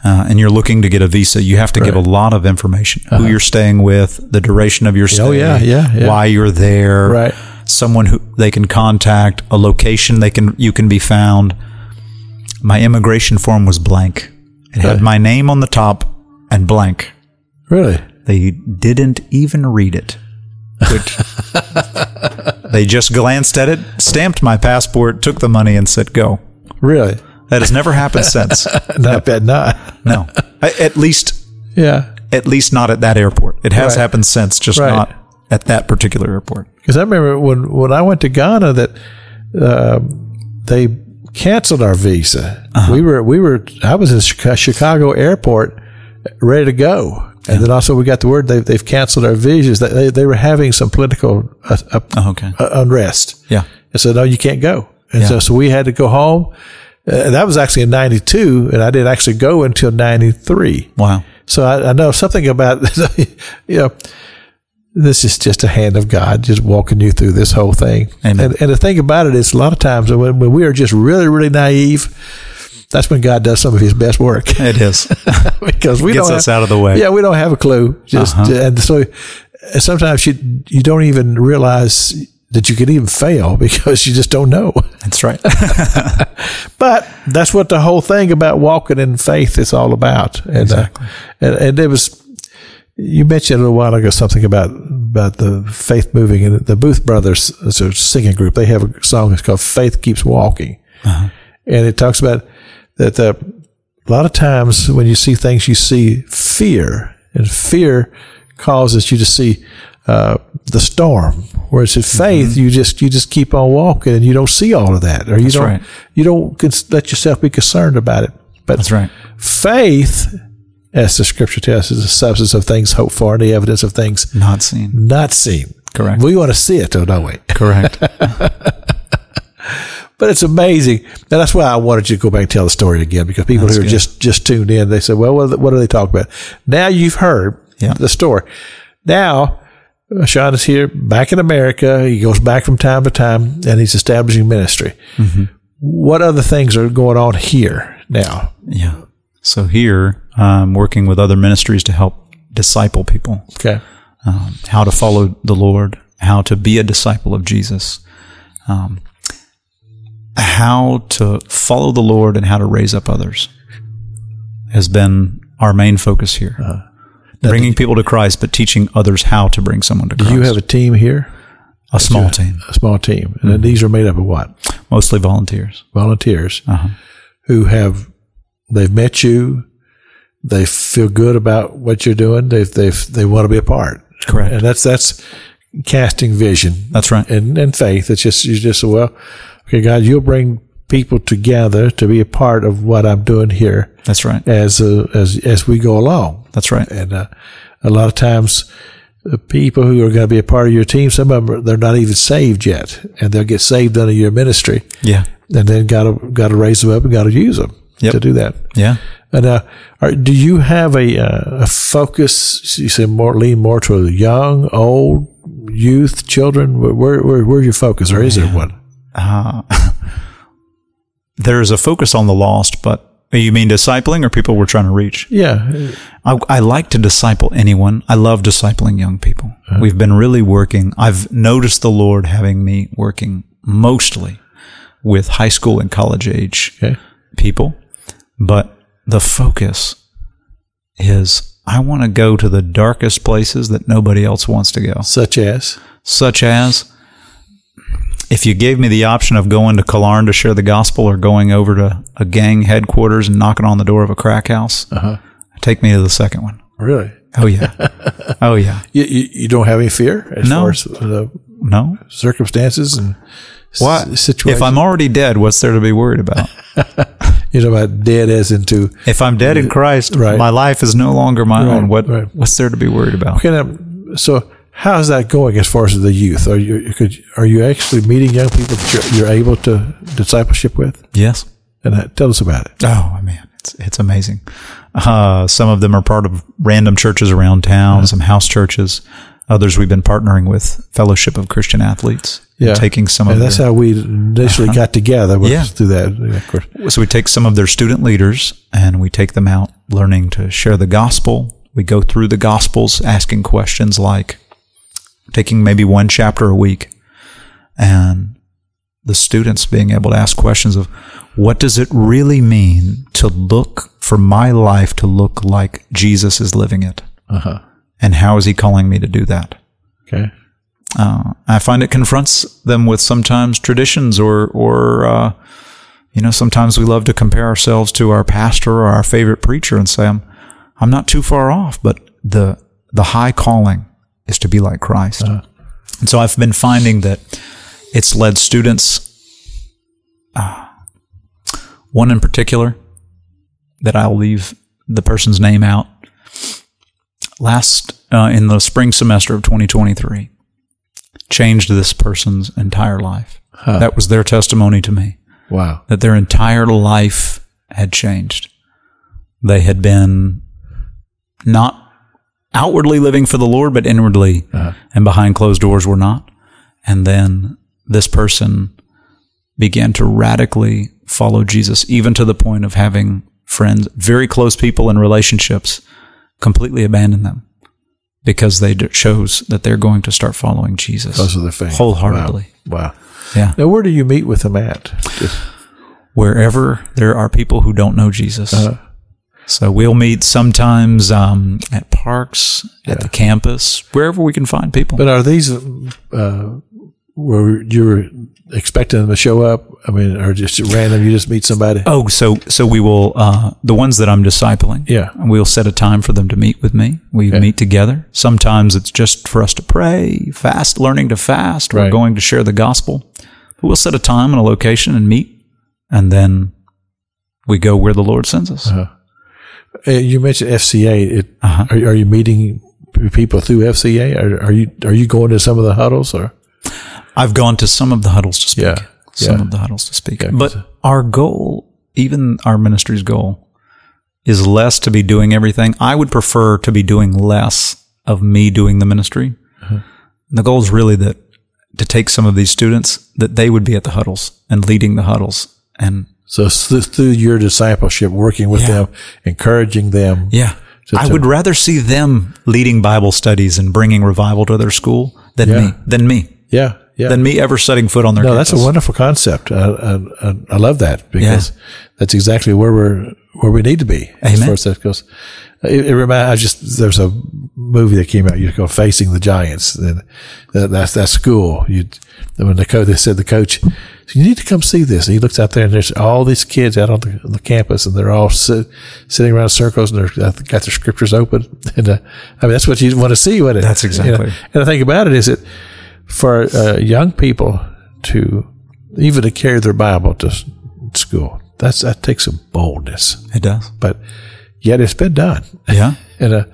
uh, and you're looking to get a visa, you have to give a lot of information: who you're staying with, the duration of your stay, Uh-huh. Oh, yeah, yeah, yeah. why you're there, Right. Someone who they can contact, a location they can you can be found. My immigration form was blank. It had my name on the top and blank. really? They didn't even read it. Which they just glanced at it, stamped my passport, took the money, and said, "Go." Really? That has never happened since. I bet not. No, I- at least, Yeah. at least not at that airport. It has Right. happened since, just Right. not at that particular airport. Because I remember when, when I went to Ghana that um they canceled our visa. We were we were I was in Chicago airport ready to go, and then also we got the word they they've canceled our visas. That they they were having some political uh, uh, Oh, okay. uh, unrest. Yeah. And so no, you can't go. And so so we had to go home. Uh, that was actually in '92, and I didn't actually go until '93. Wow. So I, I know something about you know this is just a hand of God just walking you through this whole thing. Amen. And, and the thing about it is, a lot of times when, when we are just really, really naive, that's when God does some of His best work It is. because we Gets don't us have- out of the way. Yeah, we don't have a clue. Just Uh-huh. and so sometimes you you don't even realize that you could even fail because you just don't know. That's right. But that's what the whole thing about walking in faith is all about. And, Exactly. uh, and, and there was, you mentioned a little while ago something about, about the faith moving and the Booth Brothers, a singing group. They have a song that's called Faith Keeps Walking. And it talks about that uh, a lot of times when you see things, you see fear and fear causes you to see, uh, the storm. Whereas in faith, you just you just keep on walking, and you don't see all of that, or you That's don't right. you don't let yourself be concerned about it. But That's right. faith, as the scripture tells us, is the substance of things hoped for and the evidence of things Not seen. not seen. Correct. We want to see it, though, don't we? Correct. But it's amazing, and that's why I wanted you to go back and tell the story again because people That's who are good. just just tuned in, they said, "Well, what, what are they talking about?" Now you've heard Yeah. the story. Now Sean is here, back in America. He goes back from time to time, and he's establishing ministry. Mm-hmm. What other things are going on here now? yeah. So here, I'm working with other ministries to help disciple people, Okay, um, how to follow the Lord, how to be a disciple of Jesus, um, how to follow the Lord, and how to raise up others has been our main focus here. Uh-huh. Bringing people to Christ, but teaching others how to bring someone to Christ. do you have a team here? a small team, A small team, and Mm-hmm. these are made up of what? mostly volunteers. Volunteers Uh-huh. who have they've met you. They feel good about what you're doing. They they they want to be a part. Correct. and that's that's casting vision That's right. and, and faith. It's just you just well, okay, God, you'll bring people together to be a part of what I'm doing here That's right. as uh, as as we go along. That's right. And uh, a lot of times, the people who are going to be a part of your team, some of them are- they're not even saved yet, and they'll get saved under your ministry, Yeah. and then got to got to raise them up and got to use them Yep. to do that. Yeah. And uh, are, do you have a uh, a focus? You say more lean more to the young, old, youth, children. Where where, where where's your focus, or is there one? Uh, there's a focus on the lost, but you mean discipling or people we're trying to reach? Yeah, I, I like to disciple anyone. I love discipling young people. Uh-huh. We've been really working. I've noticed the Lord having me working mostly with high school and college age okay, people, but the focus is I want to go to the darkest places that nobody else wants to go. such as such as if you gave me the option of going to Killearn to share the gospel or going over to a gang headquarters and knocking on the door of a crack house, uh-huh. take me to the second one. really. Oh yeah, oh yeah. You, you, you don't have any fear as No. far as the No, circumstances and s- what? situations. If I'm already dead, what's there to be worried about? you know about dead as into If I'm dead in Christ, Right. my life is no longer my Right, own. What right. what's there to be worried about? okay. So how's that going as far as the youth? Are you could are you actually meeting young people that you're, you're able to discipleship with? Yes. And uh, tell us about it. Oh man, it's it's amazing. Uh, some of them are part of random churches around town, some house churches. Others we've been partnering with Fellowship of Christian Athletes. and taking some of that's their, how we initially got together was Yeah. through that. Yeah, of course. so we take some of their student leaders and we take them out learning to share the gospel. We go through the gospels, asking questions like taking maybe one chapter a week, and the students being able to ask questions of what does it really mean to look for my life to look like Jesus is living it, Uh-huh. and how is He calling me to do that? Okay. Uh, I find it confronts them with sometimes traditions or, or, uh, you know, sometimes we love to compare ourselves to our pastor or our favorite preacher and say, I'm, I'm not too far off, but the, the high calling is to be like Christ. And so I've been finding that it's led students, uh, one in particular that I'll leave the person's name out last, uh, in the spring semester of 2023 changed this person's entire life. That was their testimony to me Wow. that their entire life had changed. They had been not outwardly living for the Lord, but inwardly and behind closed doors were not. And then this person began to radically follow Jesus, even to the point of having friends, very close people in relationships, completely abandon them because they d- chose that they're going to start following Jesus Because of their faith. wholeheartedly. Wow. wow. Yeah. Now, where do you meet with them at? Wherever there are people who don't know Jesus. Uh-huh. So we'll meet sometimes um, at parks, at the campus, wherever we can find people. but are these uh, where you're expecting them to show up? I mean, or just random? You just meet somebody? Oh, so so we will uh, the ones that I'm discipling. Yeah. we'll set a time for them to meet with me. We meet together. Sometimes it's just for us to pray, fast, learning to fast. We're going to share the gospel. But we'll set a time and a location and meet, and then we go where the Lord sends us. Uh, you mentioned FCA. It, Uh-huh. are, are you meeting people through FCA? Are, are you are you going to some of the huddles? Or I've gone to some of the huddles to speak. Yeah. Some Yeah. of the huddles to speak. Yeah, but our goal, even our ministry's goal, is less to be doing everything. I would prefer to be doing less of me doing the ministry. Uh-huh. The goal is really that to take some of these students that they would be at the huddles and leading the huddles and so through your discipleship, working with Yeah. them, encouraging them. yeah. So I would rather see them leading Bible studies and bringing revival to their school than Yeah. me, than me, Yeah, yeah. than me ever setting foot on their no, that's a wonderful concept. I, I, I, love that because that's exactly where we're where we need to be as Amen. far as that goes. It, it remind, I just there's a movie that came out. You called Facing the Giants, and that, that's that school. You when the coach they said the coach, you need to come see this. And he looks out there and there's all these kids out on the, on the campus, and they're all sit, sitting around circles, and they're got got their scriptures open. And uh, I mean, that's what you want to see. What it? That's you know? exactly. And the thing about it is that for uh, young people to even to carry their Bible to school, that's that takes some boldness. It does. But yet it's been done. Yeah. And uh,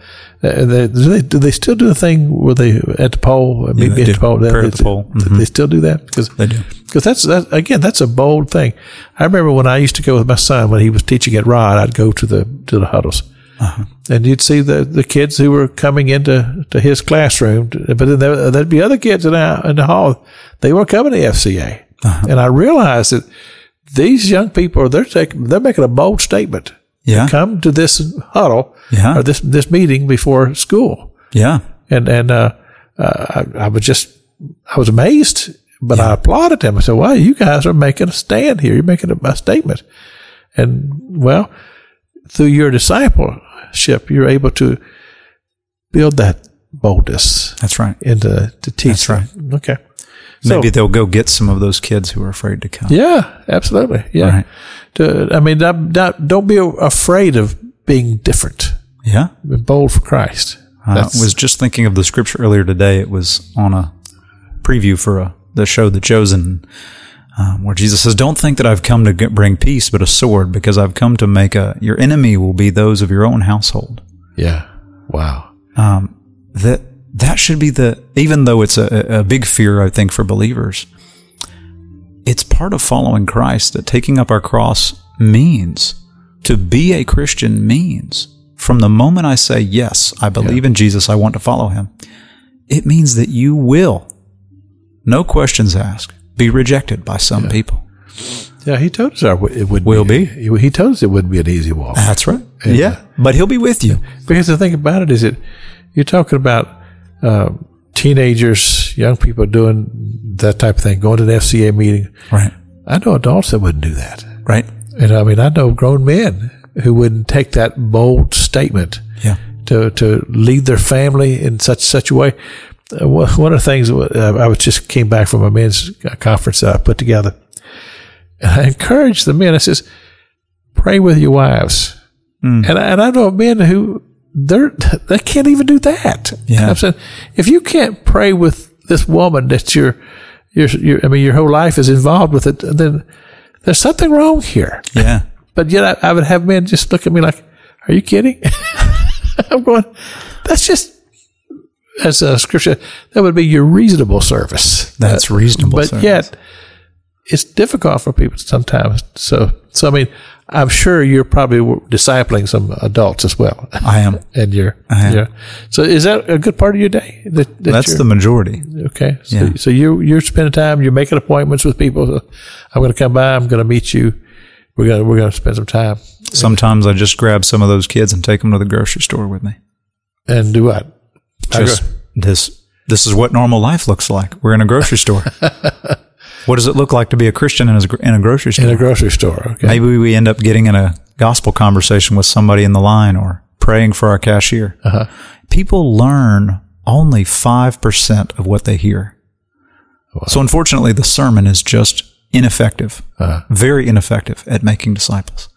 uh, they, do they do they still do the thing where they at the pole? meet they at do. the pole. They- at the pole. They, they still do that because They do. because that's that again. That's a bold thing. I remember when I used to go with my son when he was teaching at Rod. I'd go to the to the huddles, and you'd see the the kids who were coming into to his classroom. But then there, there'd be other kids in the, in the hall. They were coming to FCA, and I realized that these young people they're taking they're making a bold statement. Yeah. Come to this huddle Yeah. or this this meeting before school Yeah. and and uh, uh, I, I was just I was amazed, but I applauded them. I said, "Wow, you guys are making a stand here. You're making a, a statement." And well, through your discipleship, you're able to build that boldness That's right. into to teach. That's right. them. Okay. So, Maybe they'll go get some of those kids who are afraid to come. yeah, absolutely. Yeah. Right. To, I mean, not, not, don't be afraid of being different. Yeah. Be bold for Christ. I was just thinking of the scripture earlier today. It was on a preview for a, the show The Chosen, um, where Jesus says, Don't think that I've come to get, bring peace, but a sword, because I've come to make a, your enemy will be those of your own household. yeah. Wow. Um, that, that should be the, even though it's a, a big fear, I think, for believers, it's part of following Christ that taking up our cross means to be a Christian means from the moment I say, yes, I believe in Jesus, I want to follow him, it means that you will, no questions asked, be rejected by some people. Yeah, he told us it would Will be. He, he told us it wouldn't be an easy walk. That's right. Yeah. But he'll be with you. Because the thing about it is that you're talking about uh, teenagers, young people doing that type of thing, going to the FCA meeting. Right. I know adults that wouldn't do that. Right. And I mean, I know grown men who wouldn't take that bold statement Yeah. to, to lead their family in such such a way. Uh, one of the things uh, I was just came back from a men's conference that I put together, and I encouraged the men. I says, "Pray with your wives," and I, and I know men who they're they can't even do that. Yeah. I'm saying if you can't pray with this woman that you're, you're, you're I mean, your whole life is involved with it, then there's something wrong here. Yeah. But yet I, I would have men just look at me like, are you kidding? I'm going, that's just, as a scripture, that would be your reasonable service. That's uh, reasonable But service. yet, it's difficult for people sometimes. So, so I mean, I'm sure you're probably discipling some adults as well. I am. and you're, I am. you're- so is that a good part of your day? That, that That's the majority. Okay. So, Yeah. so you you're spending time. You're making appointments with people. I'm going to come by. I'm going to meet you. We're going to we're going to spend some time Sometimes I just grab some of those kids and take them to the grocery store with me. and do what? Just this. This is what normal life looks like. We're in a grocery store. what does it look like to be a Christian in a, in a grocery store? in a grocery store. Okay. Maybe we end up getting in a gospel conversation with somebody in the line or praying for our cashier. Uh-huh. People learn only 5% of what they hear. So unfortunately, the sermon is just ineffective, Uh-huh. very ineffective at making disciples.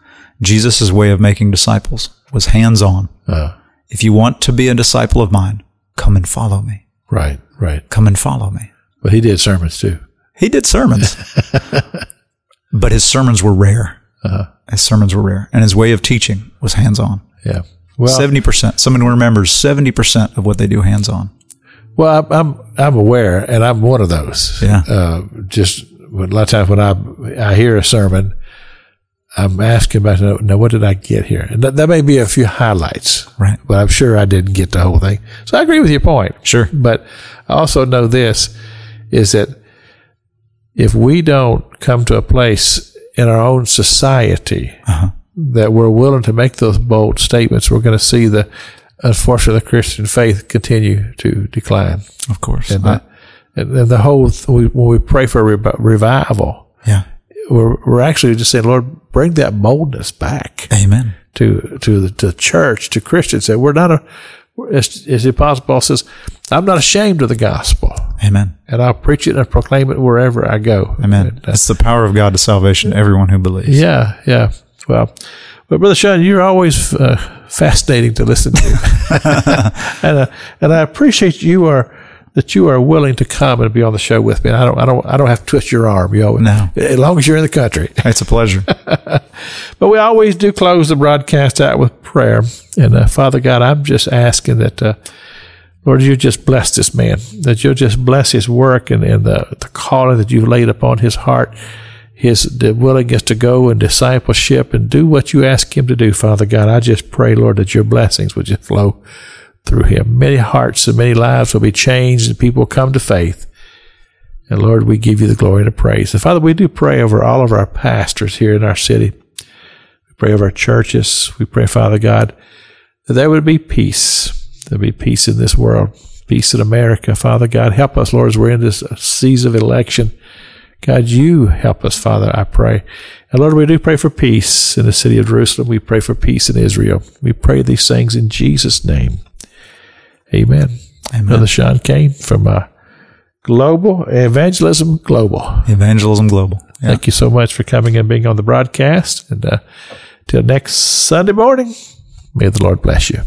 Jesus' way of making disciples was hands on. Uh, If you want to be a disciple of mine, come and follow me. right. Right. Come and follow me. But he did sermons too. He did sermons, but his sermons were rare. Uh-huh. His sermons were rare, and his way of teaching was hands on. Yeah. Well, Seventy percent. Someone remembers seventy percent of what they do hands on. well, I'm, I'm I'm aware, and I'm one of those. Yeah. Uh, just a lot of times when I I hear a sermon, I'm asking about now, now what did I get here? And that, that may be a few highlights, Right. But I'm sure I didn't get the whole thing. So I agree with your point. Sure. But I also know this is that if we don't come to a place in our own society that we're willing to make those bold statements, we're going to see the, unfortunately, the Christian faith continue to decline. Of course. And, uh, and, and the whole, we, when we pray for rev- revival, yeah. we're, we're actually just saying, Lord, bring that boldness back Amen. to to the to church to Christians that we're not a as, as the apostle Paul says, I'm not ashamed of the gospel, Amen. and I'll preach it and proclaim it wherever I go. Amen. And, uh, It's the power of God to salvation everyone who believes. yeah, yeah. Well, but brother Sean, you're always uh, fascinating to listen to, and uh, and I appreciate you are. That you are willing to come and be on the show with me. And I don't, I don't, I don't have to twist your arm. You know, No. as long as you're in the country. It's a pleasure. But we always do close the broadcast out with prayer. And uh, Father God, I'm just asking that, uh, Lord, you just bless this man, that you'll just bless his work and, and the, the calling that you've laid upon his heart, his willingness to go and discipleship and do what you ask him to do, Father God. I just pray, Lord, that your blessings would just flow through him. Many hearts and many lives will be changed and people will come to faith. And Lord, we give you the glory and the praise. And Father, we do pray over all of our pastors here in our city. We pray over our churches. We pray, Father God, that there would be peace. There'll be peace in this world, peace in America. Father God, help us, Lord, as we're in this season of election. God, you help us, Father, I pray. And Lord, we do pray for peace in the city of Jerusalem. We pray for peace in Israel. We pray these things in Jesus' name. Amen. Amen. Brother Sean Cain from uh, Global Evangelism Global. Evangelism Global. Yeah. Thank you so much for coming and being on the broadcast. And uh, till next Sunday morning, may the Lord bless you.